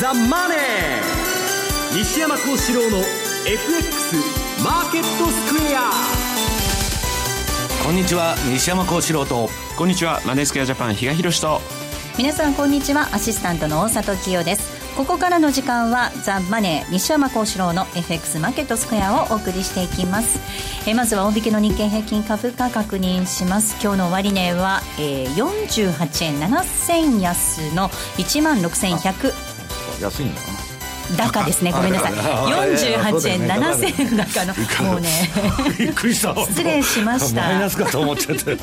ザ・マネー」西山幸四郎の FX マーケットスクエア。こんにちは西山幸四郎と。こんにちはマネースクエアジャパン比嘉宏と。皆さんこんにちはアシスタントの大里清です。ここからの時間はザ・マネー西山幸四郎の FX マーケットスクエアをお送りしていきます。えまずは大引けの日経平均株価確認します。今日の終値は、えー、48円7銭安の1万6100安いんだな？高ですね。ごめんなさい。48円7銭高のもうねびっくりした失礼しましたマイナスかと思っちゃったよ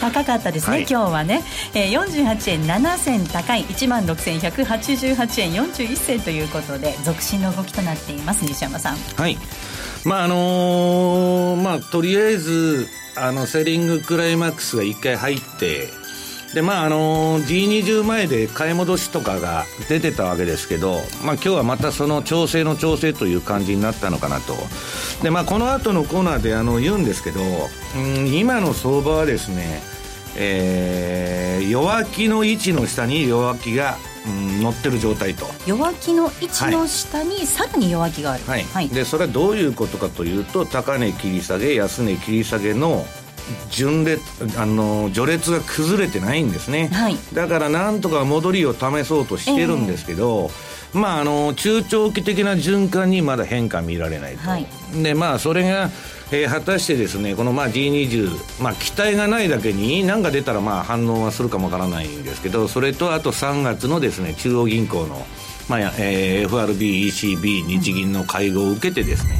高かったですね、はい、今日はね、えー、48円7銭高い。1万6188円41銭ということで続伸の動きとなっています西山さん。はい。まああのー、まあとりあえずあのセリングクライマックスが1回入ってでまああの G20 前で買い戻しとかが出てたわけですけど、まあ、今日はまたその調整の調整という感じになったのかなと。で、まあ、この後のコーナーであの言うんですけど、うん、今の相場はですね、えー、弱気の位置の下に弱気がうん、乗ってる状態と。弱気の位置の下にさらに弱気がある、はい、はい、でそれはどういうことかというと高値切り下げ安値切り下げの順列あの序列が崩れてないんですね、はい、だからなんとか戻りを試そうとしてるんですけど、えー、まああの中長期的な循環にまだ変化見られないと、はい、でまあそれがえー、果たしてですねこのまあ G20、まあ、期待がないだけに何か出たらまあ反応はするかもわからないんですけどそれとあと3月のですね中央銀行の、まあえー、FRB、ECB 日銀の会合を受けてですね、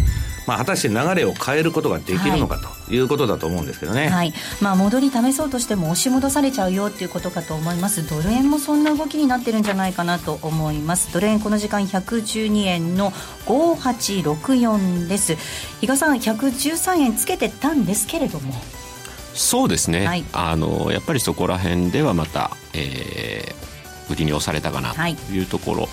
まあ、果たして流れを変えることができるのかとい。うことだと思うんですけどね、はい。まあ、戻り試そうとしても押し戻されちゃうよっていうことかと思います。ドル円もそんな動きになってるんじゃないかなと思います。ドル円この時間112円の5864です。比嘉さん113円つけてたんですけれども。そうですね、はい、あのやっぱりそこら辺ではまた、えー、売りに押されたかなとい。うところ、はい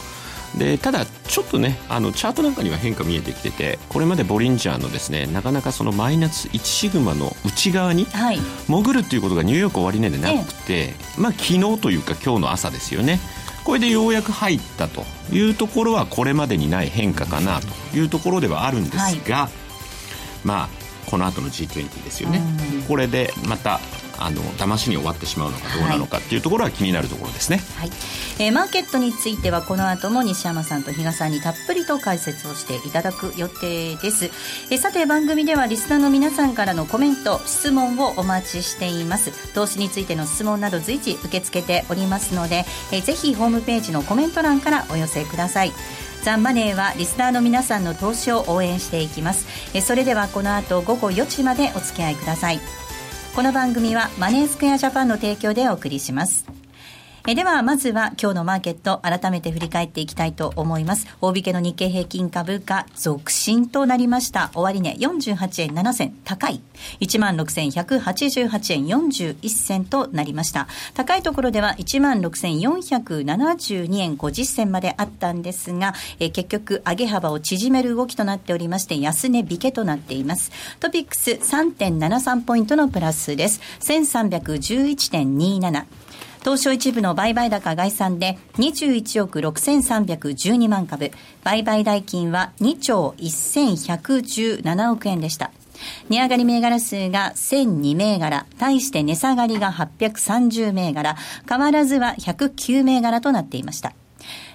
でただ、ちょっとねあのチャートなんかには変化見えてきててこれまでボリンジャーのですねなかなかそのマイナス1シグマの内側に潜るっていうことがニューヨーク終値でなくて、ええ、まあ昨日というか今日の朝ですよね。これでようやく入ったというところはこれまでにない変化かなというところではあるんですが、はい、まあこの後の G20 ですよね、これでまたあの騙しに終わってしまうのかどうなのかっていうところは気になるところですね、はい。えー、マーケットについてはこの後も西山さんと比嘉さんにたっぷりと解説をしていただく予定です、えー、さて番組ではリスナーの皆さんからのコメント質問をお待ちしています。投資についての質問など随時受け付けておりますので、えー、ぜひホームページのコメント欄からお寄せください。ザ・ンマネーはリスナーの皆さんの投資を応援していきます。えそれではこの後午後4時までお付き合いください。この番組はマネースクエアジャパンの提供でお送りします。えでは、まずは今日のマーケット、改めて振り返っていきたいと思います。大引けの日経平均株価、続伸となりました。終値、48円7銭、高い。16,188円41銭となりました。高いところでは16,472円50銭まであったんですが、え結局、上げ幅を縮める動きとなっておりまして、安値引けとなっています。トピックス3.73ポイントのプラスです。1311.27。東証一部の売買高概算で21億6312万株、売買代金は2兆1117億円でした。値上がり銘柄数が1002銘柄、対して値下がりが830銘柄、変わらずは109銘柄となっていました。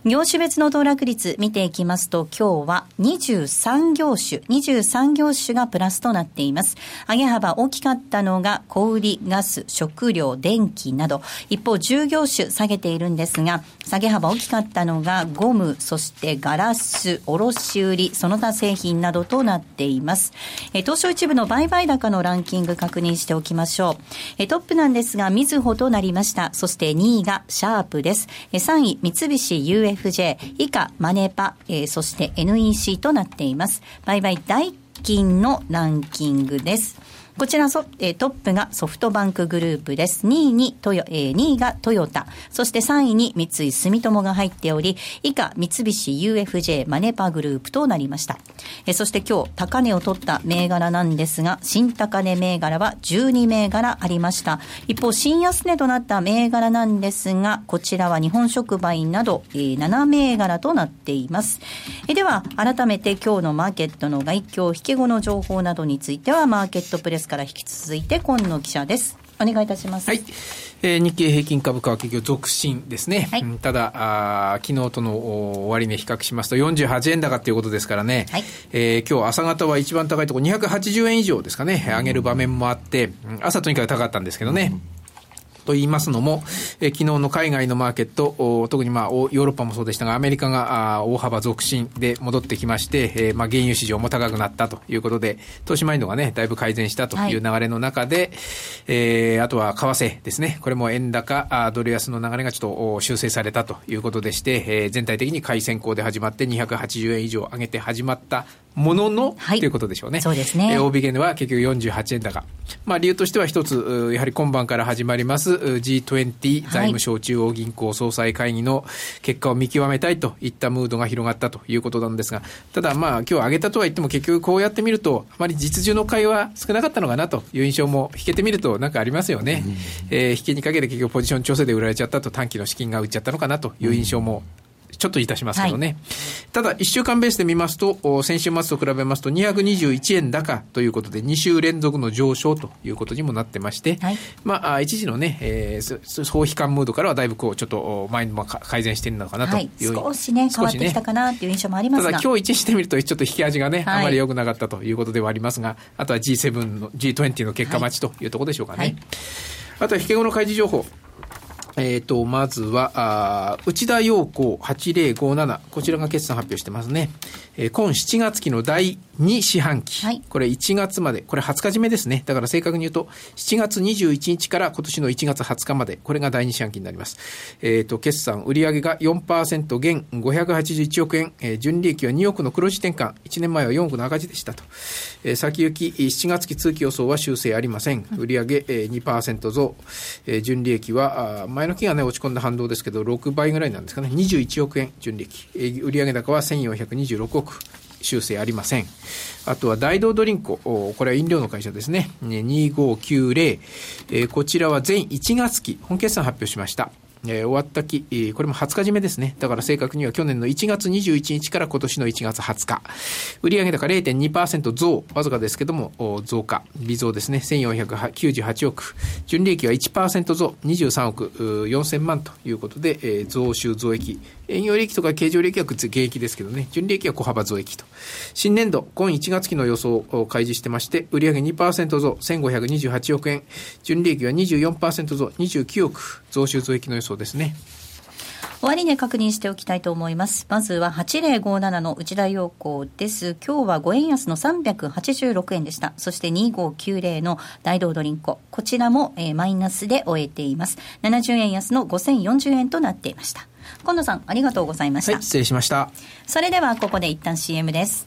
業種別の騰落率見ていきますと、今日は23業種、23業種がプラスとなっています。上げ幅大きかったのが小売、ガス、食料、電気など、一方10業種下げているんですが、下げ幅大きかったのがゴム、そしてガラス、卸売、その他製品などとなっています。え東証一部の売買高のランキング確認しておきましょう。えトップなんですが、みずほとなりました。そして2位がシャープです。え3位、三菱 UFJ、以下、マネパ、えー、そして NEC となっています。売買代金のランキングです。こちらそ、え、トップがソフトバンクグループです。2位にトヨ、えー、2位がトヨタ、そして3位に三井住友が入っており、以下、三菱 UFJ マネパグループとなりました。えー、そして今日、高値を取った銘柄なんですが、新高値銘柄は12銘柄ありました。一方、新安値となった銘柄なんですが、こちらは日本触媒など、えー、7銘柄となっています。えー、では、改めて今日のマーケットの外況、引け後の情報などについては、マーケットプレスから引き続いて今野記者ですお願いいたします。はい。えー、日経平均株価は結局続伸ですね。はい、ただ、あ昨日との終値比較しますと48円高ということですからね。はい、えー、今日朝方は一番高いところ280円以上ですかね、上げる場面もあって、朝とにかく高かったんですけどね。うんと言いますのも、えー、昨日の海外のマーケット、特にまあヨーロッパもそうでしたが、アメリカがあ大幅続伸で戻ってきまして、えー、まあ原油市場も高くなったということで、投資マインドがね、だいぶ改善したとい。う流れの中で、はい、えー、あとは為替ですね、これも円高、あドル安の流れがちょっと修正されたということでして、えー、全体的に買い先行で始まって280円以上上げて始まったものの、はい、ということでしょうね。そうですね。えー、大引けは結局48円高。まあ理由としては一つ、やはり今晩から始まります G20 財務省中央銀行総裁会議の結果を見極めたいといったムードが広がったということなんですが、ただまあ今日上げたとは言っても結局こうやってみると、あまり実需の買いは少なかったのかなという印象も引けてみるとなんかありますよね。えー、引けにかけて結局ポジション調整で売られちゃったと短期の資金が売っちゃったのかなという印象もちょっといたしますけどね。はい、ただ、1週間ベースで見ますと、先週末と比べますと221円高ということで、2週連続の上昇ということにもなってまして、はい、まあ、一時のね、えー、総悲観ムードからはだいぶこう、ちょっと前も改善しているのかなという、はい、少しね、変わってきたかなという印象もありますが。ただ、今日一日してみると、ちょっと引き味がね、あまり良くなかったということではありますが、あとは G7 の、G20 の結果待ちというところでしょうかね。あとは引け後の開示情報。えっ、ー、と、まずは、あ内田陽子8057。こちらが決算発表してますね。えー、今7月期の第2四半期。はい、これ1月まで、これ20日締めですね。だから正確に言うと、7月21日から今年の1月20日まで、これが第2四半期になります。えっ、ー、と、決算、売上が4%減581億円、えー、純利益は2億の黒字転換。1年前は4億の赤字でしたと。えー、先行き7月期通期予想は修正ありません。売上、えー、2%増、えー、純利益は、あ前の期がね、落ち込んだ反動ですけど、6倍ぐらいなんですかね。21億円純利益。売上高は1426億。修正ありません。あとは大道ドリンク、これは飲料の会社ですね。2590。え、こちらは全1月期、本決算発表しました。えー、終わった期、これも20日締めですね。だから正確には去年の1月21日から今年の1月20日。売上高0.2%増、わずかですけども、増加、微増ですね。1498億。純利益は1%増、23億4000万ということで、えー、増収増益。営業利益とか経常利益は減益ですけどね、純利益は小幅増益と。新年度、今1月期の予想を開示してまして、売上2%増、1528億円、純利益は24%増、29億、増収増益の予想ですね。終値確認しておきたいと思います。まずは8057の内田陽子です。今日は5円安の386円でした。そして2590の大道ドリンコ。こちらも、えー、マイナスで終えています。70円安の5040円となっていました。今野さん、ありがとうございました。はい、失礼しました。それではここで一旦 CM です。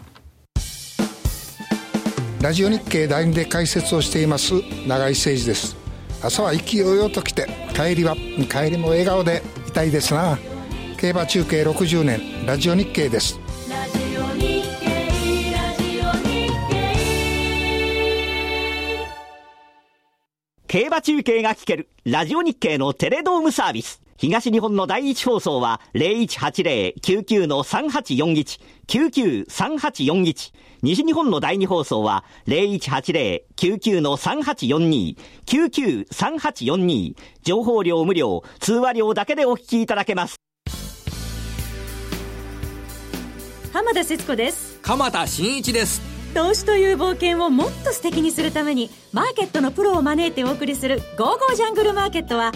ラジオ日経第2で解説をしています永井誠二です。朝は勢いよと来て、帰りは、帰りも笑顔でいたいですな。競馬中継60年、ラジオ日経です。競馬中継が聞けるラジオ日経のテレドームサービス。東日本の第一放送は0180-99-3841、99-3841。西日本の第二放送は0180-99-3842、99-3842。情報量無料、通話料だけでお聞きいただけます。浜田節子です。鎌田新一です。投資という冒険をもっと素敵にするために、マーケットのプロを招いてお送りする、ゴーゴージャングルマーケットは、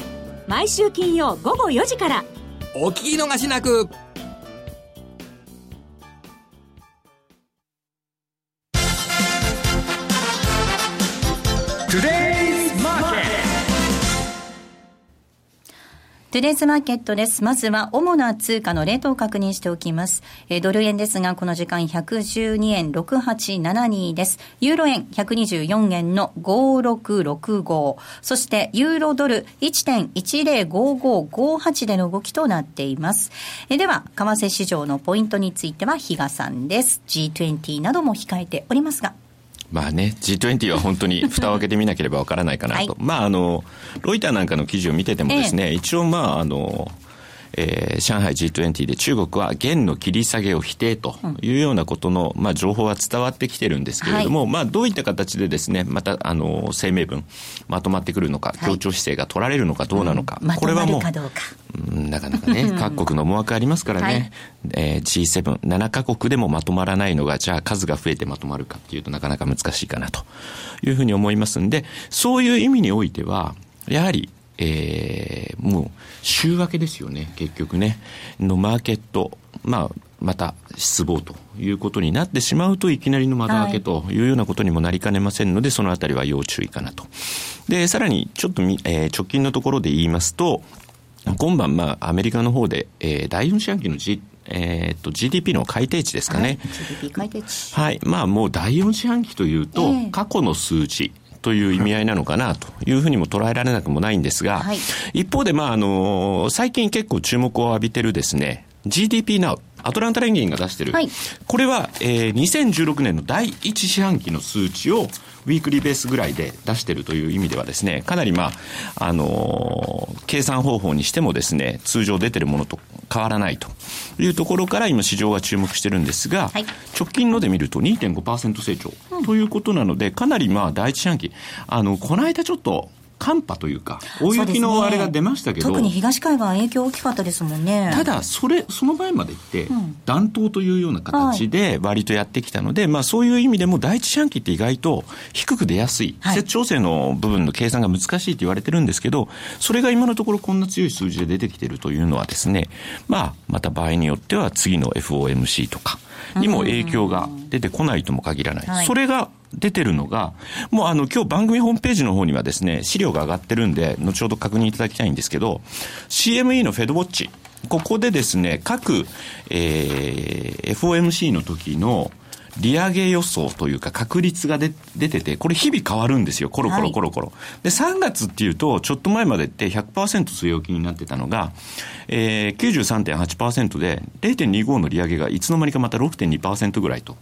毎週金曜午後4時から。お聞き逃しなく。トゥデイズマーケットです。まずは主な通貨のレートを確認しておきます。えー、ドル円ですが、この時間112円6872です。ユーロ円124円の5665。そしてユーロドル1.105558での動きとなっています。えー、では、為替市場のポイントについては比嘉さんです。G20 なども控えておりますが。まあね、G20 は本当に 蓋を開けてみなければわからないかなと。はい、まああの、ロイターなんかの記事を見ててもですね、ええ、一応まああの、えー、上海 G20 で中国は元の切り下げを否定というようなことの、まあ、情報は伝わってきてるんですけれども、はい、まあ、どういった形でですね、また、あの、声明文、まとまってくるのか、協調姿勢が取られるのかどうなのか、うん、これはもう、うん、なかなかね、各国の思惑ありますからね、はい、えー、G7、7カ国でもまとまらないのが、じゃあ数が増えてまとまるかっていうとなかなか難しいかなというふうに思いますんで、そういう意味においては、やはりえー、もう週明けですよね、結局ね、のマーケット、まあ、また失望ということになってしまうといきなりの窓開けというようなことにもなりかねませんので、はい、そのあたりは要注意かなと。で、さらにちょっとみ、えー、直近のところで言いますと、今晩、まあ、アメリカの方で、えー、第4四半期の G えー、っと GDP の改定値ですかね。はい、GDP 改定値。はい。まあもう第4四半期というと、過去の数字、という意味合いなのかなというふうにも捉えられなくもないんですが、はい、一方で、まあ、あの、最近結構注目を浴びてるですね、GDP Now、アトランタ連銀が出してる、はい、これは、えー、2016年の第1四半期の数値をウィークリーベースぐらいで出してるという意味ではですね、かなりまあ、あのー、計算方法にしてもですね、通常出てるものと変わらないというところから今市場が注目してるんですが、はい、直近ので見ると2.5%成長ということなので、かなりまあ第一四半期、あの、この間ちょっと寒波というか、大雪のあれが出ましたけど、ね、特に東海岸、影響大きかったですもんね。ただ、それ、その前までって、暖冬というような形で割とやってきたので、はい、まあそういう意味でも、第一四半期って意外と低く出やすい、季節調整の部分の計算が難しいと言われてるんですけど、それが今のところこんな強い数字で出てきてるというのはですね、まあ、また場合によっては次の FOMC とかにも影響が出てこないとも限らない。はい、それが出てるのが、もうあの、今日番組ホームページの方にはですね、資料が上がってるんで、後ほど確認いただきたいんですけど、CME のフェドウォッチ、ここでですね、各、えー、FOMC の時の、利上げ予想というか確率が出てて、これ日々変わるんですよ。コロコロコロコロ。はい、で、3月っていうと、ちょっと前までって100%据え置きになってたのが、えー、93.8%で0.25の利上げがいつの間にかまた6.2%ぐらいと。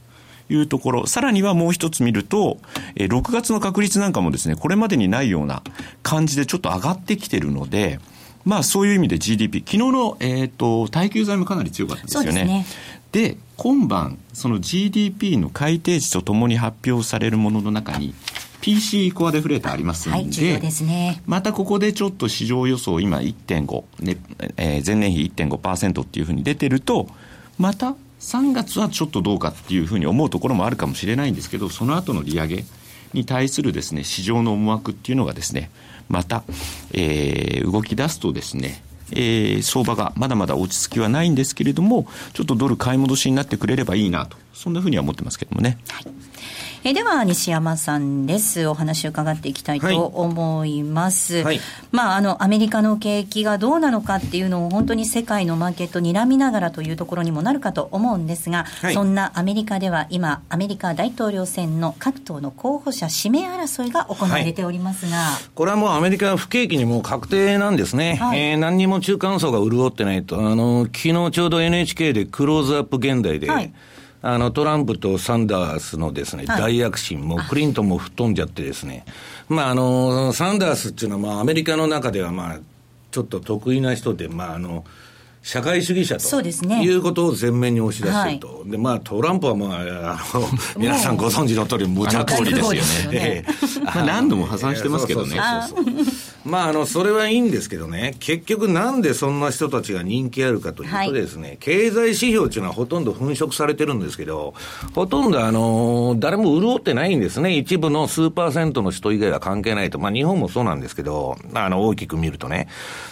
いうところ、さらにはもう一つ見ると、え6月の確率なんかもですね、これまでにないような感じでちょっと上がってきてるので、まあそういう意味で GDP、昨日の、えっ、ー、と、耐久財もかなり強かったですよね。ね。で今晩、その GDP の改定値とともに発表されるものの中に、PC コアデフレーターありますので、はいでね、またここでちょっと市場予想、今1.5、ねえー、前年比1.5%っていうふうに出てると、また3月はちょっとどうかっていうふうに思うところもあるかもしれないんですけど、その後の利上げに対するですね、市場の思惑っていうのがですね、また、えー、動き出すとですね、えー、相場がまだまだ落ち着きはないんですけれども、ちょっとドル買い戻しになってくれればいいなと、そんなふうには思ってますけどもね。はいえでは西山さんです。お話を伺っていきたいと思います、はい。はい、まああのアメリカの景気がどうなのかっていうのを本当に世界のマーケット睨みながらというところにもなるかと思うんですが、はい、そんなアメリカでは今アメリカ大統領選の各党の候補者指名争いが行われておりますが、これはもうアメリカ不景気にもう確定なんですね、はい、えー、何にも中間層が潤ってないと。あの昨日ちょうど NHK でクローズアップ現代で、はいあの、トランプとサンダースのですね、はい、大躍進、もうクリントンも吹っ飛んじゃってですね、まあ、あの、サンダースっていうのは、まあ、アメリカの中では、まあ、ちょっと得意な人で、まあ、あの、社会主義者ということを前面に押し出してると、はい、でまあ、トランプは、まあ、あの 皆さんご存知の通り、無茶通りですよね。まあ、何度も破産してますけどね。まあ、あの、それはいいんですけどね、結局なんでそんな人たちが人気あるかというとですね、はい、経済指標っていうのはほとんど粉飾されてるんですけど、ほとんどあの、誰も潤ってないんですね。一部の数パーセントの人以外は関係ないと。まあ、日本もそうなんですけど、あの、大きく見るとね。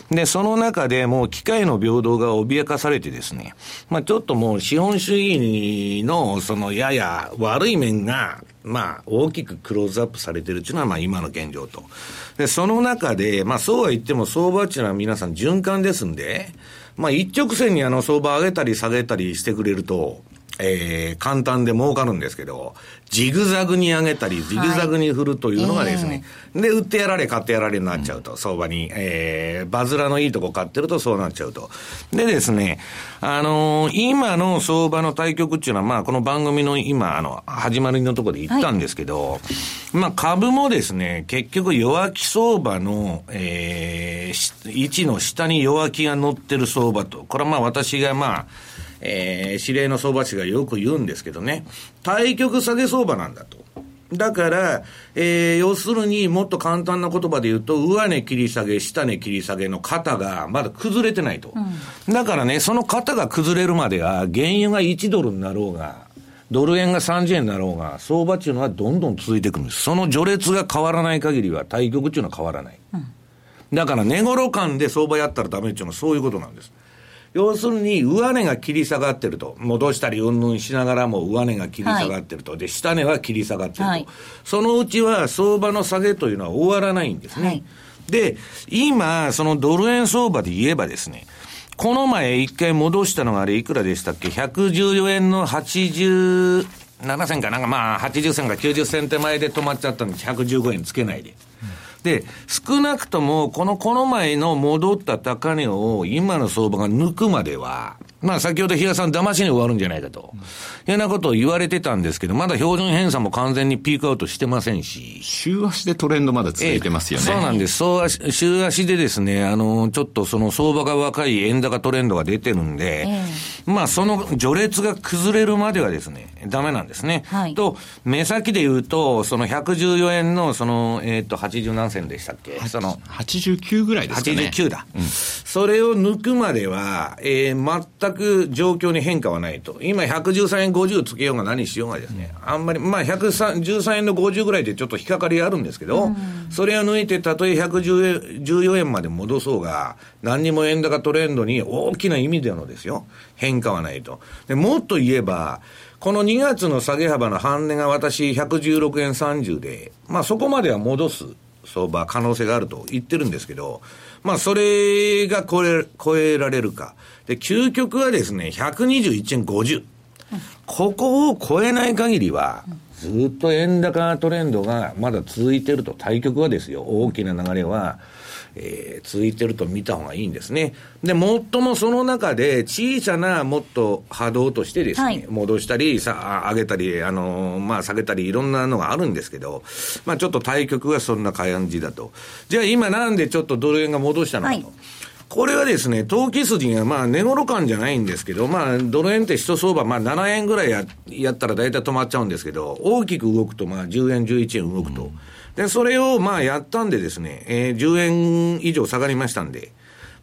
で、その中でもう機械の平等が脅かされてですね、まあちょっともう資本主義のそのやや悪い面がまあ、大きくクローズアップされてるっていうのは、まあ、今の現状と。で、その中で、まあ、そうは言っても相場っていうのは皆さん循環ですんで、まあ、一直線にあの相場上げたり下げたりしてくれると、えー、簡単で儲かるんですけど、ジグザグに上げたり、ジグザグに振るというのがですね、はい、で、売ってやられ、買ってやられになっちゃうと、うん、相場に、えー、バズラのいいとこ買ってるとそうなっちゃうと。でですね、あのー、今の相場の対局っていうのは、まあ、この番組の今、あの、始まりのところで言ったんですけど、はい、まあ、株もですね、結局弱気相場の、えー、位置の下に弱気が乗ってる相場と、これはまあ私がまあ、えー、指令の相場師がよく言うんですけどね、対局下げ相場なんだと。だから、えー、要するにもっと簡単な言葉で言うと、上値切り下げ、下値切り下げの型がまだ崩れてないと。うん、だからね、その型が崩れるまでは、原油が1ドルになろうが、ドル円が30円になろうが、相場っていうのはどんどん続いていくんです。その序列が変わらない限りは、対局っていうのは変わらない。うん、だから、値頃感で相場やったらダメっていうのはそういうことなんです。要するに、上値が切り下がってると、戻したりうんぬんしながらも上値が切り下がってると、はい、で、下値は切り下がってると、はい、そのうちは相場の下げというのは終わらないんですね。はい、で、今、そのドル円相場で言えばですね、この前一回戻したのがあれいくらでしたっけ ?114 円の87銭かなんか。まあ80銭か90銭手前で止まっちゃったんで115円つけないで。で、少なくとも、この、この前の戻った高値を今の相場が抜くまでは、まあ先ほど比嘉さん騙しに終わるんじゃないかと、いうようなことを言われてたんですけど、まだ標準偏差も完全にピークアウトしてませんし。週足でトレンドまだ続いてますよね。そうなんです。そう週足でですね、あの、ちょっとその相場が若い円高トレンドが出てるんで、えー、まあその序列が崩れるまではですね、ダメなんですね。はい、と、目先で言うと、その114円のその、えっ、ー、と、80何銭でしたっけ？その。89ぐらいですかね。89だ。うん、それを抜くまでは、えー、全く状況に変化はないと。今113円50つけようが何しようがですね、あんまり、まあ113円の50ぐらいでちょっと引っかかりあるんですけど、うん、それを抜いて、たとえ114円まで戻そうが、何にも円高トレンドに大きな意味でのですよ、変化はないと。でもっと言えば、この2月の下げ幅の半値が私116円30で、まあそこまでは戻す相場可能性があると言ってるんですけど、まあそれが超え、超えられるか。で、究極はですね、121円50。ここを超えない限りは、ずっと円高トレンドがまだ続いてると、対局はですよ、大きな流れは、えー、続いてると見た方がいいんですね。で、最もその中で小さなもっと波動としてですね、はい、戻したり、さ、上げたり、あのー、まあ、下げたり、いろんなのがあるんですけど、まあ、ちょっと対局はそんな感じだと。じゃあ今なんでちょっとドル円が戻したのかと。はいこれはですね、投機筋がまあ、値頃感じゃないんですけど、まあ、ドル円って一相場、まあ、7円ぐらいややったら大体止まっちゃうんですけど、大きく動くと、まあ、10円、11円動くと。うんで、それをまあやったんでですね、えー、10円以上下がりましたんで、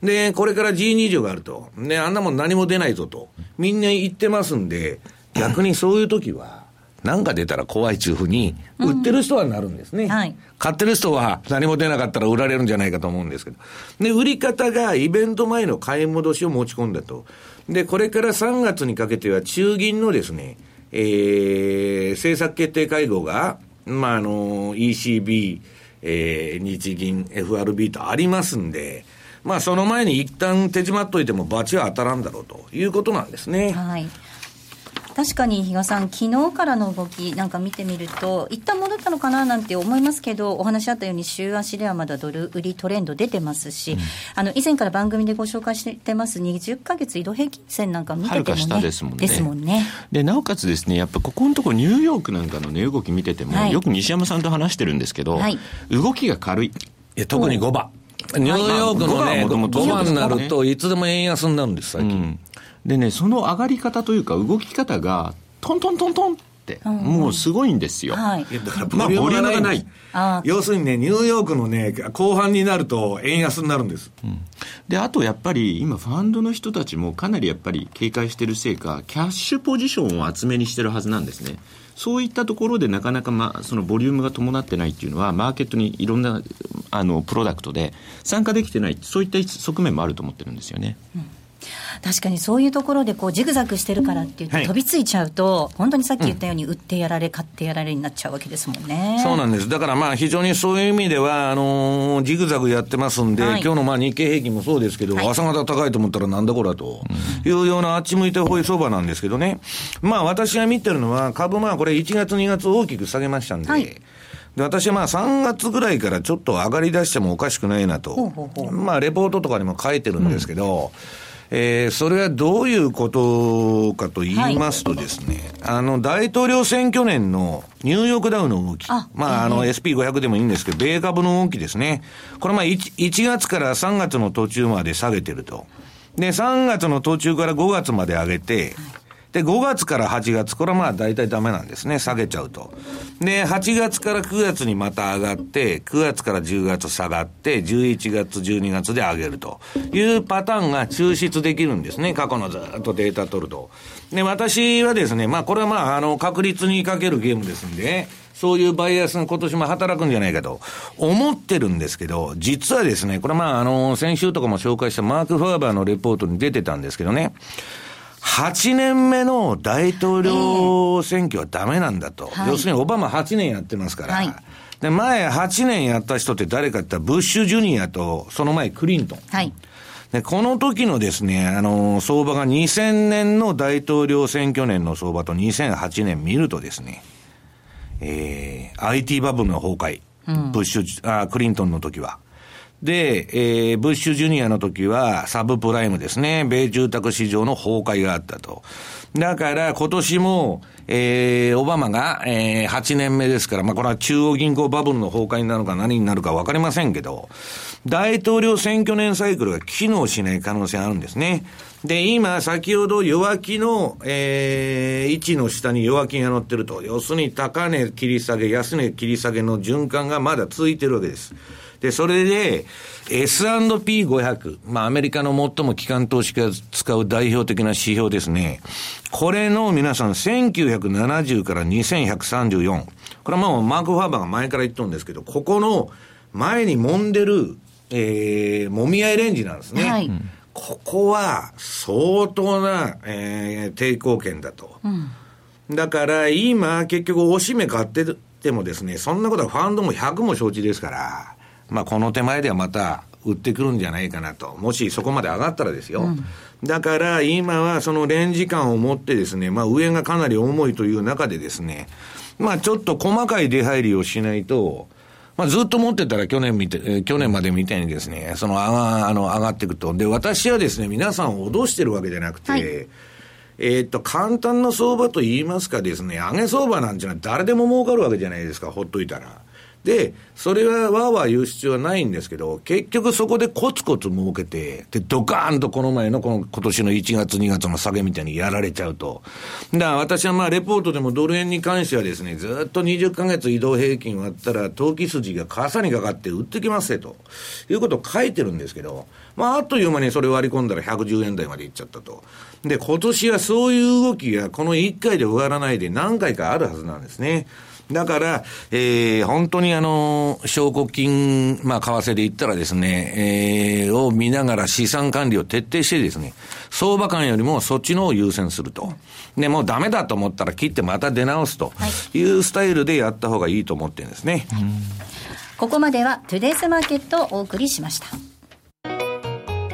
で、これから G20 があると。で、あんなもん何も出ないぞと。みんな言ってますんで、逆にそういう時は、なんか出たら怖い中ふうに、売ってる人はなるんですね、うんはい。買ってる人は何も出なかったら売られるんじゃないかと思うんですけど。で、売り方がイベント前の買い戻しを持ち込んだと。で、これから3月にかけては中銀のですね、えー、政策決定会合が、まあ、あの、ECB、えー、日銀、FRB とありますんで、まあ、その前に一旦手締まっといても罰は当たらんだろうということなんですね。はい。確かに比嘉さん、昨日からの動きなんか見てみると、一旦戻ったのかななんて思いますけど、お話あったように、週足ではまだドル売りトレンド出てますし、うん、あの以前から番組でご紹介してます20か月移動平均線なんか見ててもね、ですもんね。ですもんねでなおかつですね、やっぱここのところ、ニューヨークなんかの値、動き見てても、はい、よく西山さんと話してるんですけど、はい、動きが軽い。いや特に5番。ニューヨークのね、5番になると、いつでも円安になるんです、最近。うんでね、その上がり方というか、動き方が、トントントントンって、うん、もうすごいんですよ。はい、だからボリュームがない。要するにね、ニューヨークのね、後半になると円安になるんです。うん、で、あとやっぱり今ファンドの人たちもかなりやっぱり警戒してるせいか、キャッシュポジションを厚めにしてるはずなんですね。そういったところでなかなか、まあ、そのボリュームが伴ってないっていうのは、マーケットにいろんなあのプロダクトで参加できてない、そういった側面もあると思ってるんですよね。うん確かにそういうところでこうジグザグしてるからって言って飛びついちゃうと、はい、本当にさっき言ったように、売ってやられ、買ってやられになっちゃうわけですもんね。そうなんです。だからまあ非常にそういう意味では、あのー、ジグザグやってますんで、はい、今日のまあ日経平均もそうですけど、はい、朝方高いと思ったらなんだこらというようなあっち向いてほい相場なんですけどね。まあ私が見てるのは、株まあこれ1月2月大きく下げましたんで、で、私はまあ3月ぐらいからちょっと上がり出してもおかしくないなと。まあレポートとかにも書いてるんですけど、うんえー、それはどういうことかと言いますとですね、はい、あの、大統領選挙年のニューヨークダウの動き、あまあ、あの、SP500 でもいいんですけど、米株の動きですね。これまあ1、1月から3月の途中まで下げてると。で、3月の途中から5月まで上げて、で、5月から8月、これはまあ大体ダメなんですね。下げちゃうと。で、8月から9月にまた上がって、9月から10月下がって、11月、12月で上げるというパターンが抽出できるんですね。過去のずっとデータ取ると。で、私はですね、まあこれはまあ、あの、確率にかけるゲームですんで、そういうバイアスが今年も働くんじゃないかと思ってるんですけど、実はですね、これまあ、あの、先週とかも紹介したマーク・ファーバーのレポートに出てたんですけどね、8年目の大統領選挙はダメなんだと。えー、要するにオバマ8年やってますから。はい、で、前8年やった人って誰かって言ったら、ブッシュジュニアと、その前クリントン。はい。で、この時のですね、あの、相場が2000年の大統領選挙年の相場と2008年見るとですね、えー、IT バブルの崩壊。うん、ブッシュ、あ、クリントンの時は。で、えー、ブッシュジュニアの時はサブプライムですね。米住宅市場の崩壊があったと。だから今年も、えー、オバマが、えー、8年目ですから、まあこれは中央銀行バブルの崩壊になるか何になるかわかりませんけど、大統領選挙年サイクルが機能しない可能性あるんですね。で、今、先ほど弱気の、えー、位置の下に弱気が乗ってると。要するに高値切り下げ、安値切り下げの循環がまだ続いてるわけです。で、それで、S&P500、まあ、アメリカの最も機関投資家が使う代表的な指標ですね。これの皆さん、1970から2134。これはもうマーク・ファーバーが前から言っとるんですけど、ここの前に揉んでる、えー、もみ合いレンジなんですね。はい、ここは相当な、えー、抵抗権だと。うん、だから今、結局、おしめ買っててもですね、そんなことはファンドも100も承知ですから、まあ、この手前ではまた売ってくるんじゃないかなと。もしそこまで上がったらですよ。うん、だから今はそのレンジ感を持ってですね、まあ上がかなり重いという中でですね、まあちょっと細かい出入りをしないと、まあずっと持ってたら去年見て、去年までみたいにですね、その上が、あの、上がっていくと。で、私はですね、皆さんを脅してるわけじゃなくて、はいえっと、簡単な相場と言いますかですね、上げ相場なんていうのは誰でも儲かるわけじゃないですか、ほっといたら。で、それはわーわー言う必要はないんですけど、結局そこでコツコツ儲けて、で、ドカーンとこの前のこの今年の1月2月の下げみたいにやられちゃうと。だから私はまあレポートでもドル円に関してはですね、ずっと20ヶ月移動平均割ったら、投機筋が傘にかかって売ってきますよと、いうことを書いてるんですけど、まああっという間にそれ割り込んだら110円台までいっちゃったと。で、今年はそういう動きがこの1回で終わらないで何回かあるはずなんですね。だから、えー、本当にあの、証拠金、まあ、為替で言ったらですね、えー、を見ながら資産管理を徹底してですね、相場観よりもそっちのを優先すると。で、もうダメだと思ったら切ってまた出直すというスタイルでやった方がいいと思ってるんですね。ここまではトゥデイズマーケットをお送りしました。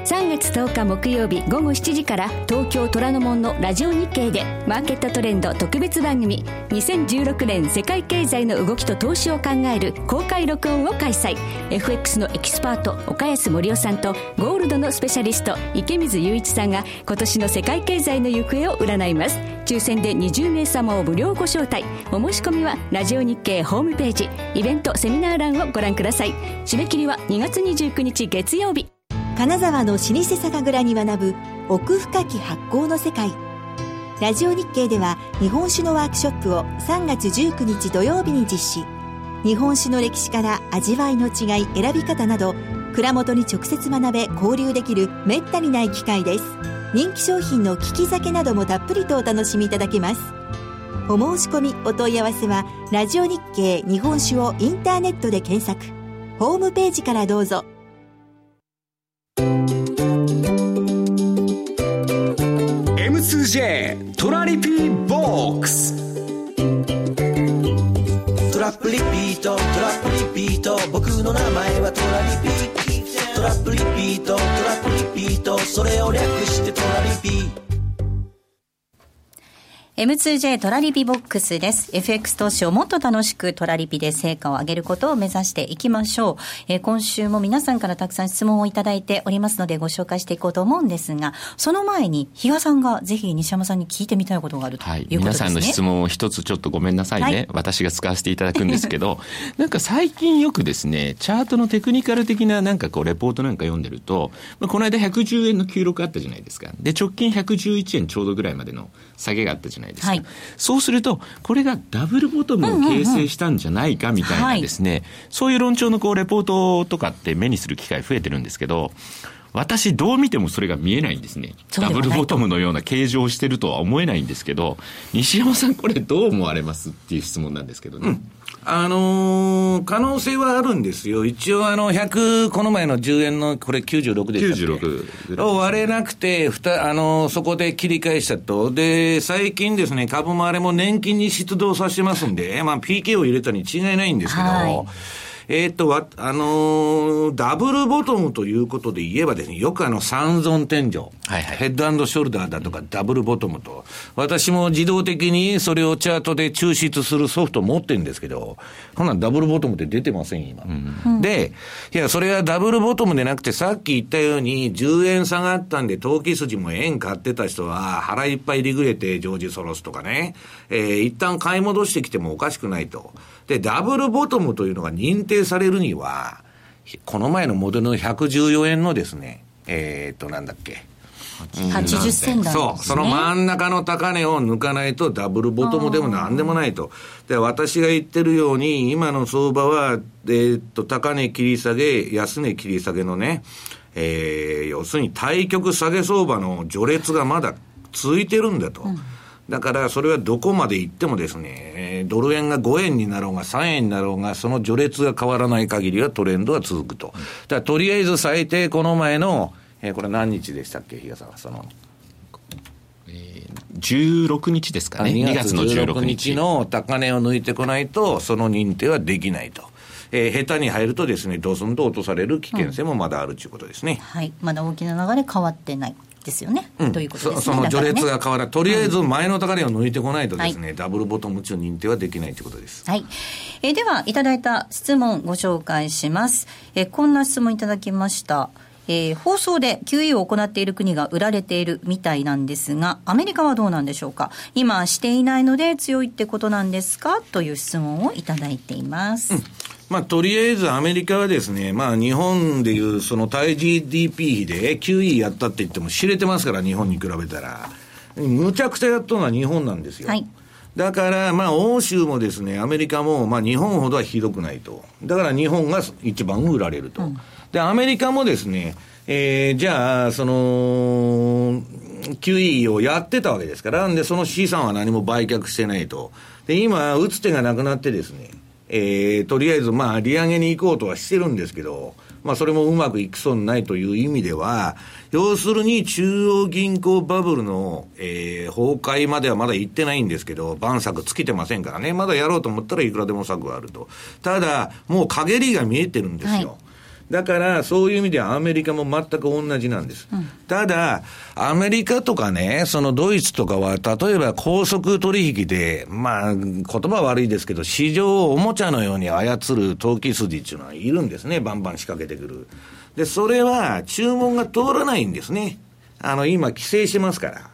3月10日木曜日午後7時から東京虎ノ門のラジオ日経でマーケットトレンド特別番組2016年世界経済の動きと投資を考える公開録音を開催。FX のエキスパート岡安森夫さんとゴールドのスペシャリスト池水雄一さんが今年の世界経済の行方を占います。抽選で20名様を無料ご招待。お申し込みはラジオ日経ホームページ。イベントセミナー欄をご覧ください。締め切りは2月29日月曜日。金沢の老舗酒蔵に学ぶ奥深き発酵の世界。ラジオ日経では日本酒のワークショップを3月19日土曜日に実施。日本酒の歴史から味わいの違い選び方など蔵元に直接学べ交流できるめったにない機会です。人気商品の利き酒などもたっぷりとお楽しみいただけます。お申し込みお問い合わせはラジオ日経日本酒をインターネットで検索。ホームページからどうぞ。2J トラリピーボックス。トラップリピートトラップリピート。僕の名前はトラリピトラップリピートトラップリピート。それを略してトラリピ M2J トラリピボックスです。FX 投資をもっと楽しくトラリピで成果を上げることを目指していきましょう。えー、今週も皆さんからたくさん質問をいただいておりますのでご紹介していこうと思うんですが、その前に比嘉さんがぜひ西山さんに聞いてみたいことがあるということですね。はい、皆さんの質問を一つちょっとごめんなさいね。はい、私が使わせていただくんですけど、なんか最近よくですね、チャートのテクニカル的ななんかこうレポートなんか読んでると、まあ、この間110円の記録あったじゃないですか。で、直近111円ちょうどぐらいまでの下げがあったじゃないですか。はい。そうすると、これがダブルボトムを形成したんじゃないかみたいなですね、そういう論調のこうレポートとかって目にする機会増えてるんですけど、私どう見てもそれが見えないんですね。ダブルボトムのような形状をしてるとは思えないんですけど、西山さんこれどう思われますっていう質問なんですけどね。うんあのー、可能性はあるんですよ。一応、あの、100、この前の10円の、これ96でしたっけ ?96。を割れなくて、ふた、あのー、そこで切り返したと。で、最近ですね、株もあれも年金に出動させてますんで、まあ、PK を入れたに違いないんですけど、はいえっ、ー、と、わ、あのー、ダブルボトムということで言えばですね、よくあの三尊天井、はいはい、ヘッドショルダーだとかダブルボトムと、私も自動的にそれをチャートで抽出するソフト持ってるんですけど、こんなんダブルボトムって出てません、今。うん、で、いや、それはダブルボトムでなくて、さっき言ったように、10円下がったんで、投機筋も円買ってた人は、腹いっぱいリグレて、ジョージ・ソロスとかね、えー、一旦買い戻してきてもおかしくないと。で、ダブルボトムというのが認定されるには、この前のモデルの114円のですね、えっ、ー、と、なんだっけ。80銭台、ね、そう。その真ん中の高値を抜かないとダブルボトムでもなんでもないと。で、私が言ってるように、今の相場は、えー、っと、高値切り下げ、安値切り下げのね、えー、要するに対極下げ相場の序列がまだ続いてるんだと。うんだからそれはどこまで行ってもですね、ドル円が5円になろうが3円になろうが、その序列が変わらない限りはトレンドは続くと。だからとりあえず最低この前の、えー、これ何日でしたっけ、比嘉さんは？そのえー、16日ですかね、2月の16日の高値を抜いてこないと、その認定はできないと。えー、下手に入るとですね、どすんと落とされる危険性もまだあるということですね、うん、はい、まだ大きな流れ変わってない。ですよね、うん、ということですねその序列が変わら、ね、とりあえず前の高値を抜いてこないとですね、うん、ダブルボトム中認定はできないということです。はい。えー、では、いただいた質問ご紹介します。えー、こんな質問いただきました。えー、放送で QE を行っている国が売られているみたいなんですが、アメリカはどうなんでしょうか？今していないので強いってことなんですか？という質問をいただいています。うんまあ、とりあえずアメリカはですね、まあ、日本でいうその対 GDP 比で QE やったって言っても知れてますから、日本に比べたら。むちゃくちゃやったのは日本なんですよ。はい、だから、まあ、欧州もですね、アメリカも、まあ、日本ほどはひどくないと。だから日本が一番売られると。うん、で、アメリカもですね、えー、じゃあ、その、QE をやってたわけですから、んで、その資産は何も売却してないと。で、今、打つ手がなくなってですね、えー、とりあえず、まあ、利上げに行こうとはしてるんですけど、まあ、それもうまくいきそうにないという意味では、要するに中央銀行バブルの、えー、崩壊まではまだ行ってないんですけど、万策尽きてませんからね、まだやろうと思ったらいくらでも策があると。ただ、もう陰りが見えてるんですよ。はいだから、そういう意味ではアメリカも全く同じなんです。うん、ただ、アメリカとかね、そのドイツとかは、例えば高速取引で、まあ、言葉悪いですけど、市場をおもちゃのように操る投機筋っていうのはいるんですね、バンバン仕掛けてくる。で、それは注文が通らないんですね。あの、今、規制してますから。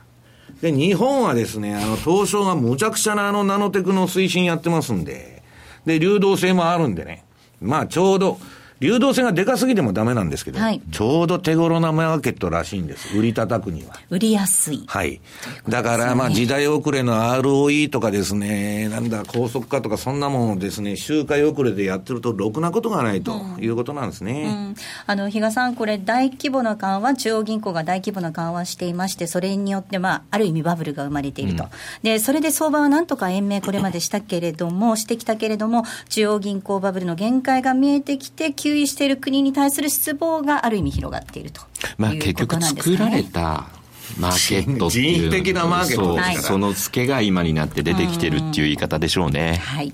で、日本はですね、あの、東証がむちゃくちゃなあのナノテクの推進やってますんで、で、流動性もあるんでね。まあ、ちょうど、流動性がでかすぎてもダメなんですけど、はい、ちょうど手頃なマーケットらしいんです。売り叩くには。売りやすい。はい。ね、だから、まあ、時代遅れの ROE とかですね、なんだ、高速化とかそんなものをですね、周回遅れでやってると、ろくなことがないということなんですね。うんうん、あの、比嘉さん、これ、大規模な緩和、中央銀行が大規模な緩和していまして、それによって、まあ、ある意味バブルが生まれていると。うん、で、それで相場はなんとか延命これまでしたけれども、してきたけれども、中央銀行バブルの限界が見えてきて、給油している国にに対する失望がある意味広がっているとまあ、結局作られたマーケットっていう。人的なマーケットその付けが今になって出てきてるっていう言い方でしょうね。はい。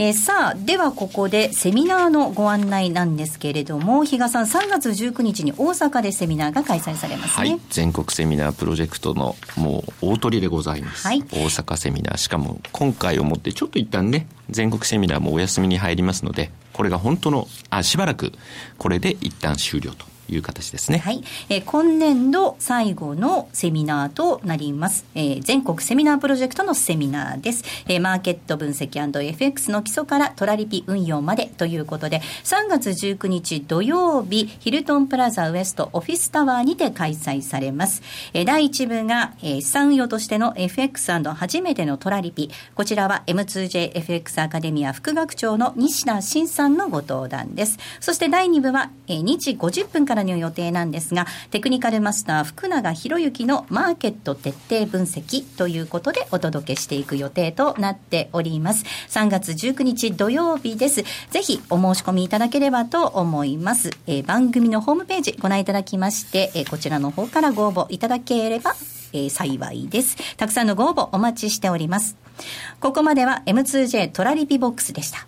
えー、さあ、ではここでセミナーのご案内なんですけれども、比嘉さん、3月19日に大阪でセミナーが開催されますね。はい、全国セミナープロジェクトのもう大鳥でございます。はい、大阪セミナー。しかも今回をもってちょっと一旦ね、全国セミナーもお休みに入りますので、これが本当の、あ、しばらくこれで一旦終了と。いう形ですね。はい。えー、今年度最後のセミナーとなります。えー、全国セミナープロジェクトのセミナーです。えー、マーケット分析 &FX の基礎からトラリピ運用までということで、3月19日土曜日、ヒルトンプラザウエストオフィスタワーにて開催されます。えー、第1部が、えー、資産運用としての FX& 初めてのトラリピ。こちらは M2JFX アカデミア副学長の西田慎さんのご登壇です。そして第2部は、えー、2時50分かららの予定なんですが、テクニカルマスター福永博之のマーケット徹底分析ということでお届けしていく予定となっております。3月19日土曜日です。ぜひお申し込みいただければと思います。えー、番組のホームページご覧いただきまして、えー、こちらの方からご応募いただければえー、幸いです。たくさんのご応募お待ちしております。ここまでは M2J トラリピボックスでした。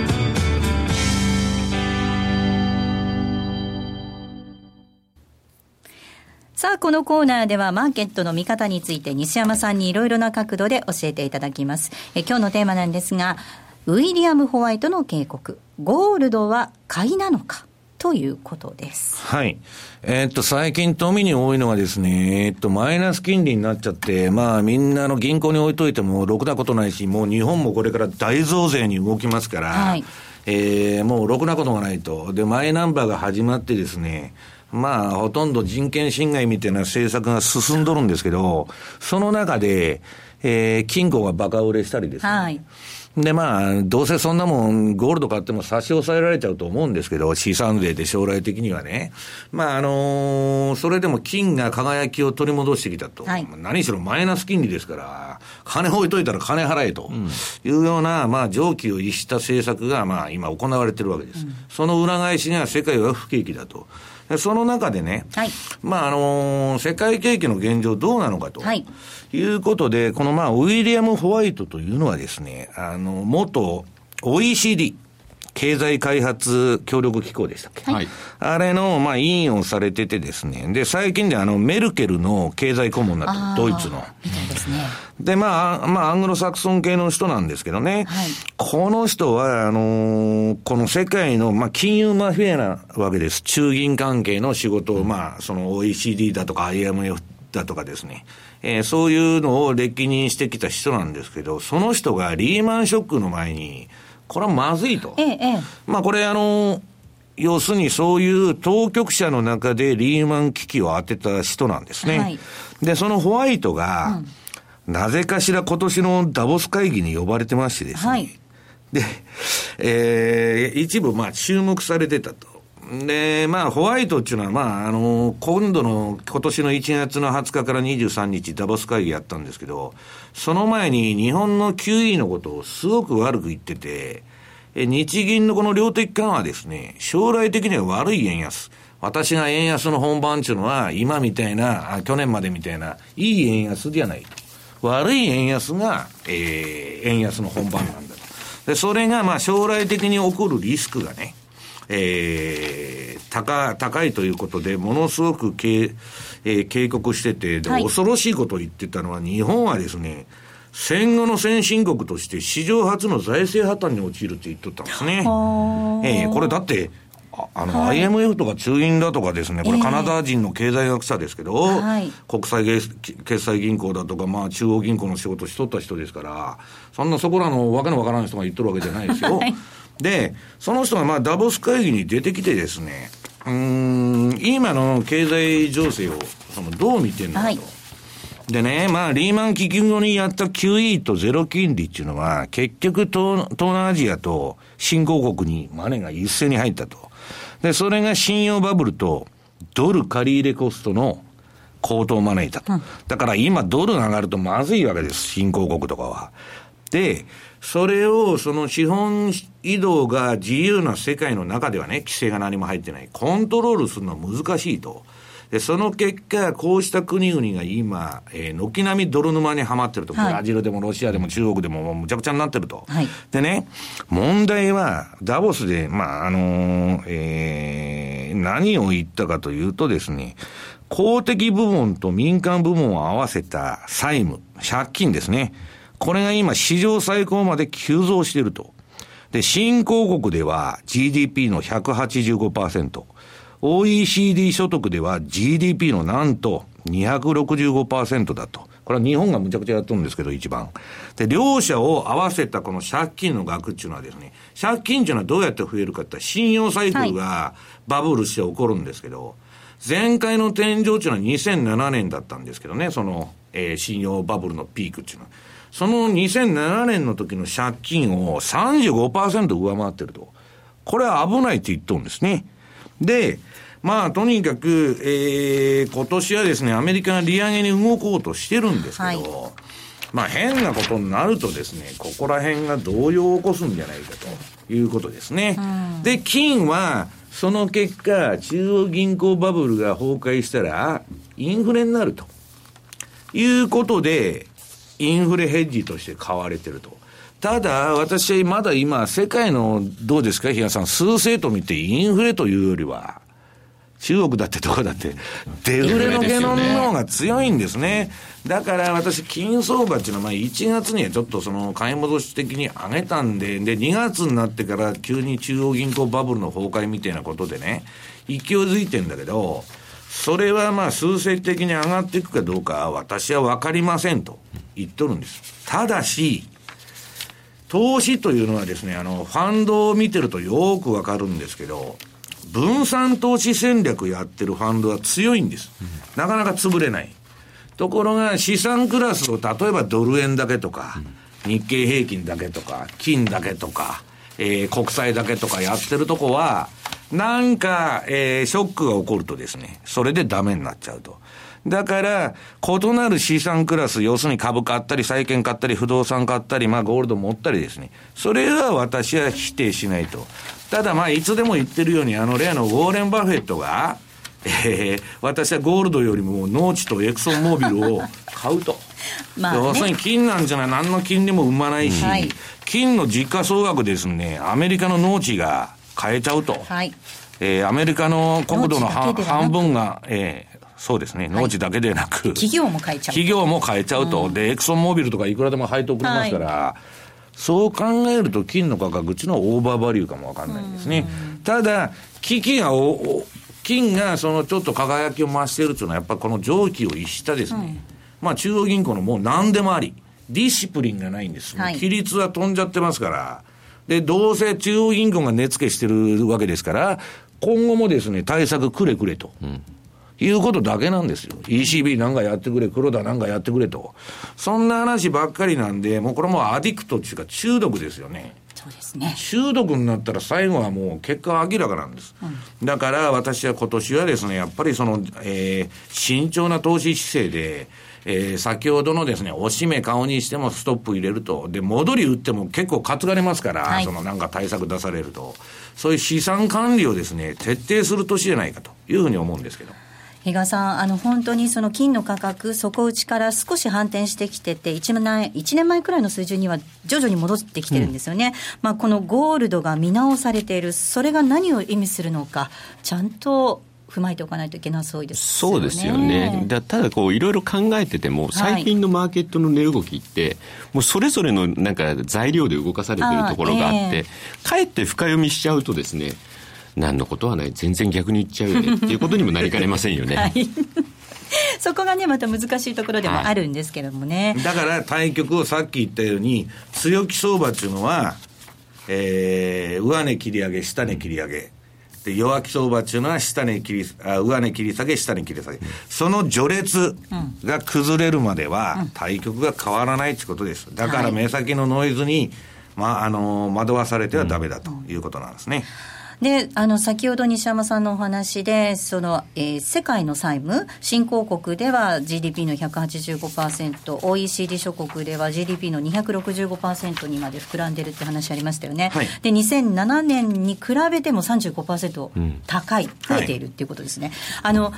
さあ、このコーナーではマーケットの見方について西山さんにいろいろな角度で教えていただきます。え今日のテーマなんですが、ウィリアム・ホワイトの警告、ゴールドは買いなのかということです。はい。えー、っと、最近富に多いのがですね、えー、っと、マイナス金利になっちゃって、まあ、みんなの銀行に置いといてもろくなことないし、もう日本もこれから大増税に動きますから、はい、えー、もうろくなことがないと。で、マイナンバーが始まってですね、まあ、ほとんど人権侵害みたいな政策が進んどるんですけど、その中で、えー、金庫がバカ売れしたりですね。はい。で、まあ、どうせそんなもん、ゴールド買っても差し押さえられちゃうと思うんですけど、資産税で将来的にはね。まあ、あのー、それでも金が輝きを取り戻してきたと。はい、何しろマイナス金利ですから、金置いといたら金払えというような、まあ、常軌を逸した政策が、まあ、今行われてるわけです。うん、その裏返しが世界は不景気だと。その中でね、はい、まあ、あのー、世界景気の現状どうなのかと。はい。いうことで、このまあ、ウィリアム・ホワイトというのはですね、あの、元、OECD、経済開発協力機構でしたっけ、はい、あれの、まあ、委員をされててですね。で、最近であの、メルケルの経済顧問だと、ドイツの。みたいですね。で、まあ、まあ、アングロサクソン系の人なんですけどね。はい、この人は、あのー、この世界の、まあ、金融マフィアなわけです。中銀関係の仕事を、まあ、その OECD だとか IMF だとかですね。えー、そういうのを歴任してきた人なんですけど、その人がリーマンショックの前に、これはまずいと。ええ、まあこれあの、要するにそういう当局者の中でリーマン危機を当てた人なんですね。はい、で、そのホワイトが、うん、なぜかしら今年のダボス会議に呼ばれてましてですね。はい、で、えー、一部まあ注目されてたと。で、まあ、ホワイトっていうのは、まあ、あの、今度の、今年の1月の20日から23日、ダボス会議やったんですけど、その前に日本の QE のことをすごく悪く言ってて、日銀のこの量的緩和ですね、将来的には悪い円安。私が円安の本番っていうのは、今みたいなあ、去年までみたいな、いい円安じゃないと。悪い円安が、えー、円安の本番なんだと。で、それが、まあ、将来的に起こるリスクがね、えー、高、高いということで、ものすごく警、えー、警告してて、で、恐ろしいことを言ってたのは、日本はですね、戦後の先進国として史上初の財政破綻に陥るって言っとったんですね。ええー、これだって、あの、はい、IMF とか中銀だとかですね、これカナダ人の経済学者ですけど、えー国際決済銀行だとか、まあ中央銀行の仕事しとった人ですから、そんなそこらのわけのわからない人が言っとるわけじゃないですよ。はい、で、その人がまあダボス会議に出てきてですね、うん、今の経済情勢をそのどう見てんのかと。はいでね、まあ、リーマン危機後にやった QE とゼロ金利っていうのは、結局東、東南アジアと新興国にマネが一斉に入ったと。で、それが信用バブルとドル借り入れコストの高騰を招いたと。だから今ドルが上がるとまずいわけです、新興国とかは。で、それを、その資本移動が自由な世界の中ではね、規制が何も入ってない。コントロールするのは難しいと。で、その結果、こうした国々が今、えー、軒並み泥沼にはまってると。ブラジルでもロシアでも中国でももうむちゃくちゃになってると。はい、でね、問題は、ダボスで、まあ、あのー、えー、何を言ったかというとですね、公的部門と民間部門を合わせた債務、借金ですね。これが今史上最高まで急増していると。で、新興国では GDP の185%。OECD 所得では GDP のなんと265%だと。これは日本がむちゃくちゃやっとるんですけど、一番。で、両者を合わせたこの借金の額っていうのはですね、借金っていうのはどうやって増えるかって信用サイクルがバブルして起こるんですけど、はい、前回の天井っていうのは2007年だったんですけどね、その、えー、信用バブルのピークっていうのは。その2007年の時の借金を35%上回ってると。これは危ないって言っとるんですね。で、まあ、とにかく、えー、今年はですね、アメリカが利上げに動こうとしてるんですけど、はい、まあ、変なことになるとですね、ここら辺が動揺を起こすんじゃないかということですね。で、金は、その結果、中央銀行バブルが崩壊したら、インフレになると。いうことで、インフレヘッジとして買われてると。ただ、私はまだ今、世界の、どうですか、比嘉さん、数勢と見て、インフレというよりは、中国だってどこだって、デフレのゲノンの方が強いんですね。だから私、金相場っていうのは、まあ1月にはちょっとその買い戻し的に上げたんで、で、2月になってから急に中央銀行バブルの崩壊みたいなことでね、勢いづいてんだけど、それはまあ数勢的に上がっていくかどうかは私は分かりませんと言っとるんです。ただし、投資というのはですね、あの、ファンドを見てるとよくわかるんですけど、分散投資戦略やってるファンドは強いんです。なかなか潰れない。ところが資産クラスを例えばドル円だけとか、日経平均だけとか、金だけとか、えー、国債だけとかやってるとこは、なんか、えー、ショックが起こるとですね、それでダメになっちゃうと。だから、異なる資産クラス、要するに株買ったり、債券買ったり、不動産買ったり、まあゴールド持ったりですね。それは私は否定しないと。ただまあ、いつでも言ってるように、あの例のウォーレン・バフェットが、えー、私はゴールドよりも農地とエクソンモービルを買うと。まあ、ね、要するに金なんじゃない何の金利も生まないし、はい、金の実価総額ですねアメリカの農地が変えちゃうと、はい、えー、アメリカの国土の半分が、えー、そうですね、農地だけでなく、企業も変えちゃう。企業も変えちゃうと、うん、で、エクソンモービルとかいくらでも配当くれますから、はい、そう考えると金の価格っていうのはオーバーバリューかもわかんないんですね。ただ、危機がお、金がそのちょっと輝きを増しているというのは、やっぱこの蒸気を逸したですね、うん、まあ中央銀行のもう何でもあり、ディシプリンがないんです。はい、規律は飛んじゃってますから、で、どうせ中央銀行が値付けしてるわけですから、今後もですね、対策くれくれと。うんいうことだけなんですよ。ECB なんかやってくれ、黒田なんかやってくれと。そんな話ばっかりなんで、もうこれもアディクトっていうか中毒ですよね。そうですね。中毒になったら最後はもう結果は明らかなんです。うん、だから私は今年はですね、やっぱりその、えー、慎重な投資姿勢で、えー、先ほどのですね、おしめ顔にしてもストップ入れると、で、戻り打っても結構担がれますから、はい、そのなんか対策出されると、そういう資産管理をですね、徹底する年じゃないかというふうに思うんですけど。比嘉さん、あの本当にその金の価格、底打ちから少し反転してきてて1年、1年前くらいの水準には徐々に戻ってきてるんですよね、うん、まあ、このゴールドが見直されている、それが何を意味するのか、ちゃんと踏まえておかないといけなそうです、ね、そうですよね。だただこういろいろ考えてても最近のマーケットの値動きって、はい、もうそれぞれのなんか材料で動かされてるところがあって、えー、かえって深読みしちゃうとですね。何のことはない全然逆に言っちゃうよね っていうことにもなりかねませんよね。はい そこがね、また難しいところでもあるんですけどもね。はい、だから対局をさっき言ったように、強気相場っていうのは、えー、上値切り上げ、下値切り上げ。で弱気相場っていうのは下値切りあ上値切り下げ下値切り下げ、うん、その序列が崩れるまでは対局が変わらないってことです。だから目先のノイズに、まあ、あの惑わされてはだめだということなんですね。うんで、あの、先ほど西山さんのお話で、その、えー、世界の債務、新興国では GDP の185%、OECD 諸国では GDP の265%にまで膨らんでるって話ありましたよね。はい、で、2007年に比べても35%高い、うん、増えているっていうことですね。はい、あの、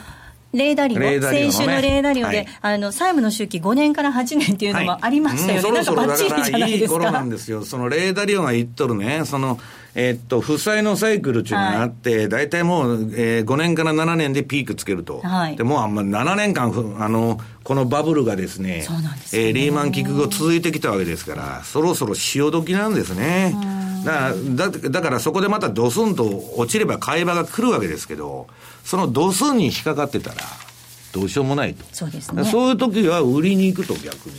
レーダリオ、ね、先週のレーダリオで、はい、あの債務の周期5年から8年っていうのもありましたよね、はい。うん、なんかばっちりじゃないですか。いい頃なんですよ、そのレーダリオが言っとるね、そのえー、っと、負債のサイクルっていうのがあって、大、体、もう、えー、5年から7年でピークつけると。はい、でもうあんま7年間、あの、このバブルがですね、そねえー、リーマンキック後続いてきたわけですから、そろそろ潮時なんですね。だからだだからそこでまたドスンと落ちれば買い場が来るわけですけど、そのドスンに引っかかってたら、どうしようもないと。そうですね。そういう時は売りに行くと逆に。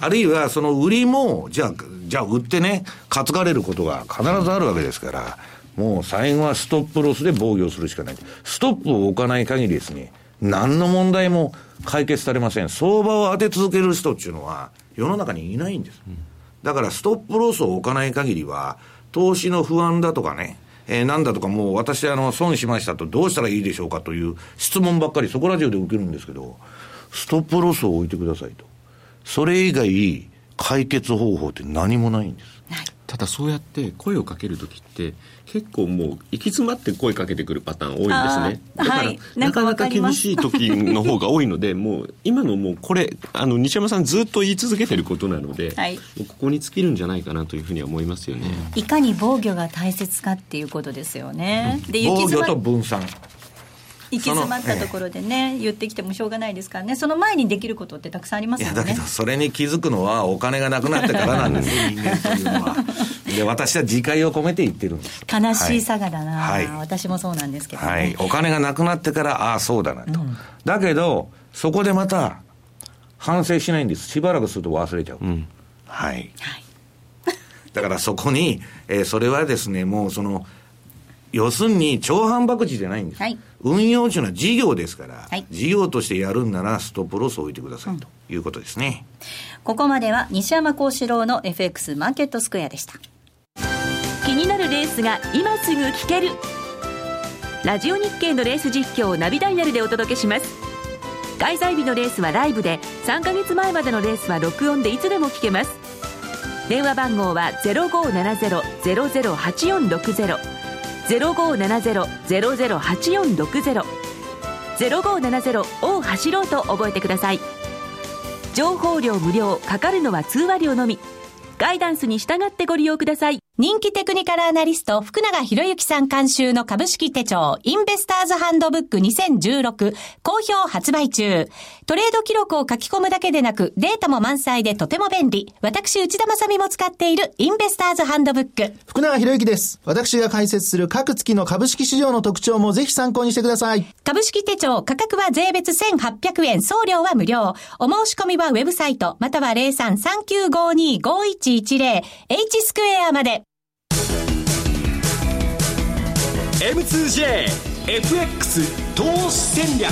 あるいはその売りも、じゃあ、じゃあ売ってね、担がれることが必ずあるわけですから、もう最後はストップロスで防御するしかない。ストップを置かない限りですね、何の問題も解決されません。相場を当て続ける人っていうのは世の中にいないんです。だからストップロスを置かない限りは、投資の不安だとかね、えー、なんだとかもう私あの損しましたとどうしたらいいでしょうかという質問ばっかりそこら中で受けるんですけど、ストップロスを置いてくださいと。それ以外、解決方法って何もないんです。ただそうやって声をかける時って結構もう行き詰まって声かけてくるパターン多いんですね。だから、はい、なかなか厳しい時の方が多いのでもう今のもうこれあの西山さんずっと言い続けてることなので、はい、ここに尽きるんじゃないかなというふうには思いますよね。いかに防御が大切かっていうことですよね、で防御と分散行き詰まったところでね、言ってきてもしょうがないですからね、その前にできることってたくさんありますよね。だけど、それに気づくのは、お金がなくなってからなんですよ、人間というのは。で、私は自戒を込めて言ってるんです悲しいさがだな、はい、私もそうなんですけど、ね、はい、お金がなくなってから、ああ、そうだなと。うん、だけど、そこでまた、反省しないんです。しばらくすると忘れちゃう。うん、はい。はい、だからそこに、えー、それはですね、もうその、要するに超反爆地じゃないんです。はい、運用というのは事業ですから、はい、事業としてやるんならストップロスを置いてくださいということですね。うん、ここまでは西山幸四郎の FX マーケットスクエアでした。気になるレースが今すぐ聞ける。ラジオ日経のレース実況をナビダイヤルでお届けします。開催日のレースはライブで、3ヶ月前までのレースは録音でいつでも聞けます。電話番号は0570-008460 0570-008460 0570を走ろうと覚えてください。情報量無料かかるのは通話料のみ。ガイダンスに従ってご利用ください。人気テクニカルアナリスト、福永博之さん監修の株式手帳、インベスターズハンドブック2016、好評発売中。トレード記録を書き込むだけでなく、データも満載でとても便利。私、内田まさみも使っているインベスターズハンドブック。福永博之です。私が解説する各月の株式市場の特徴もぜひ参考にしてください。株式手帳、価格は税別1800円、送料は無料。お申し込みはウェブサイト、または03395251 0120-H スクエアまで。M2JFX 投資戦略。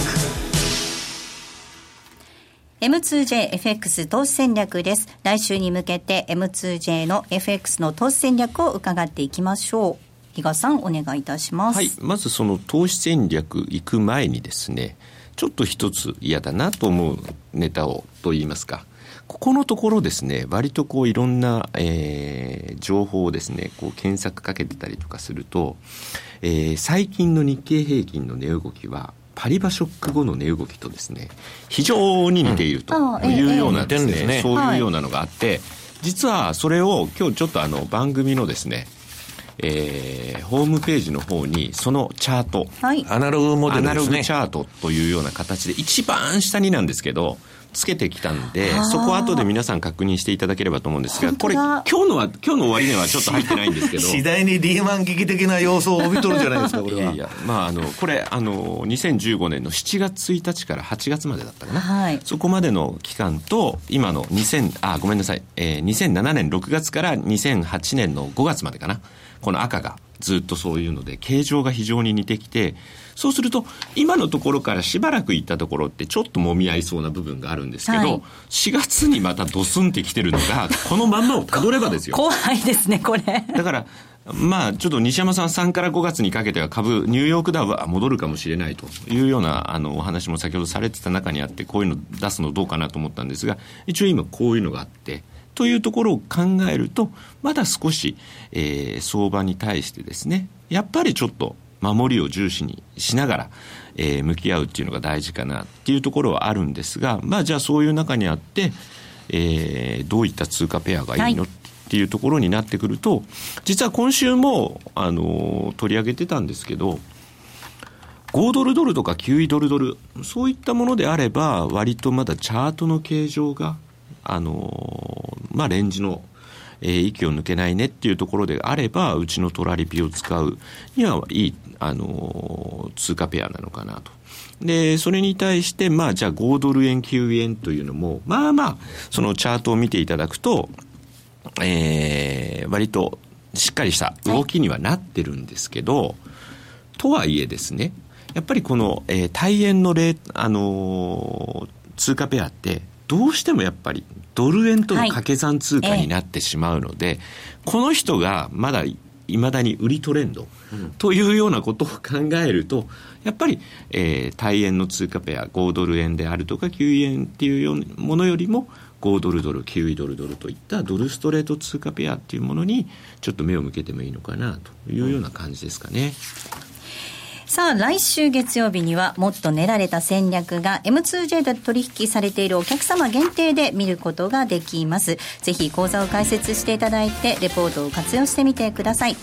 M2JFX 投資戦略です。来週に向けて M2J の FX の投資戦略を伺っていきましょう。比嘉さん、お願いいたします。はい。まずその投資戦略行く前にですね、ちょっと一つ嫌だなと思うネタをと言いますか、ここのところですね、割とこういろんな、えー、情報をですね、こう検索かけてたりとかすると、えー、最近の日経平均の値動きは、パリバショック後の値動きとですね、非常に似ているというようなですね、そういうようなのがあって、実はそれを今日ちょっとあの番組のですね、えー、ホームページの方にそのチャート、はい、アナログモデルですね。アナログチャートというような形で一番下になんですけど、つけてきたんで、そこは後で皆さん確認していただければと思うんですが、これ、今日のは、今日の終値はちょっと入ってないんですけど。次第にリーマン危機的な様相を帯びとるじゃないですか、これは。いやいや、まあ、あの、これ、あの、2015年の7月1日から8月までだったかな。はい、そこまでの期間と、今の2000、あ、ごめんなさい、えー、2007年6月から2008年の5月までかな。この赤がずっとそういうので、形状が非常に似てきて、そうすると、今のところからしばらく行ったところってちょっと揉み合いそうな部分があるんですけど、はい、4月にまたドスンってきてるのが、このまんまをたどればですよ。怖いですね、これ。だから、まあ、ちょっと西山さん3から5月にかけては株、ニューヨークダウは戻るかもしれないというようなあのお話も先ほどされてた中にあって、こういうの出すのどうかなと思ったんですが、一応今こういうのがあって、というところを考えると、まだ少し、えー、相場に対してですね、やっぱりちょっと守りを重視にしながら、えー、向き合うっていうのが大事かなっていうところはあるんですが、まあじゃあそういう中にあって、えー、どういった通貨ペアがいいの、はい、っていうところになってくると、実は今週も、あの、取り上げてたんですけど、5ドルドルとか9ドルドル、そういったものであれば、割とまだチャートの形状が、あの、まあ、レンジのえー、息を抜けないねっていうところであれば、うちのトラリピを使うにはいい、あの、通貨ペアなのかなと。で、それに対して、まあ、じゃあ5ドル円、9円というのも、まあまあ、そのチャートを見ていただくと、えー、割としっかりした動きにはなってるんですけど、はい、とはいえですね、やっぱりこの、えー、大円のレあのー、通貨ペアって、どうしてもやっぱりドル円との掛け算通貨になってしまうので、はいえこの人がまだいまだに売りトレンドというようなことを考えると、やっぱり、えー、対円の通貨ペア、5ドル円であるとか9円っていうものよりも、5ドルドル、9位ドルドルといったドルストレート通貨ペアっていうものに、ちょっと目を向けてもいいのかなというような感じですかね。さあ、来週月曜日にはもっと練られた戦略が M2J で取引されているお客様限定で見ることができます。ぜひ講座を開設していただいて、レポートを活用してみてください。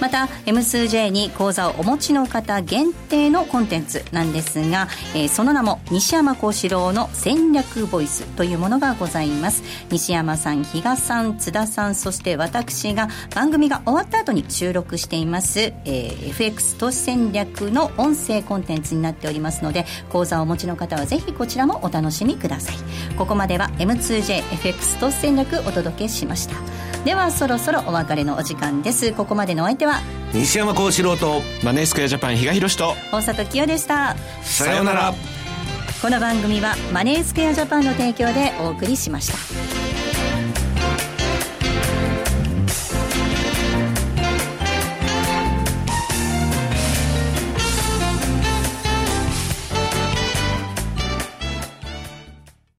また M2J に講座をお持ちの方限定のコンテンツなんですが、えー、その名も西山幸四郎の戦略ボイスというものがございます。西山さん比嘉さん津田さんそして私が番組が終わった後に収録しています、えー、FX 投資戦略の音声コンテンツになっておりますので講座をお持ちの方はぜひこちらもお楽しみください。ここまでは M2JFX 投資戦略お届けしました。ではそろそろお別れのお時間です。ここまでのお相手手は。西山幸四郎とマネースクエアジャパン比嘉宏と。大里清でした。さようなら。この番組はマネースクエアジャパンの提供でお送りしました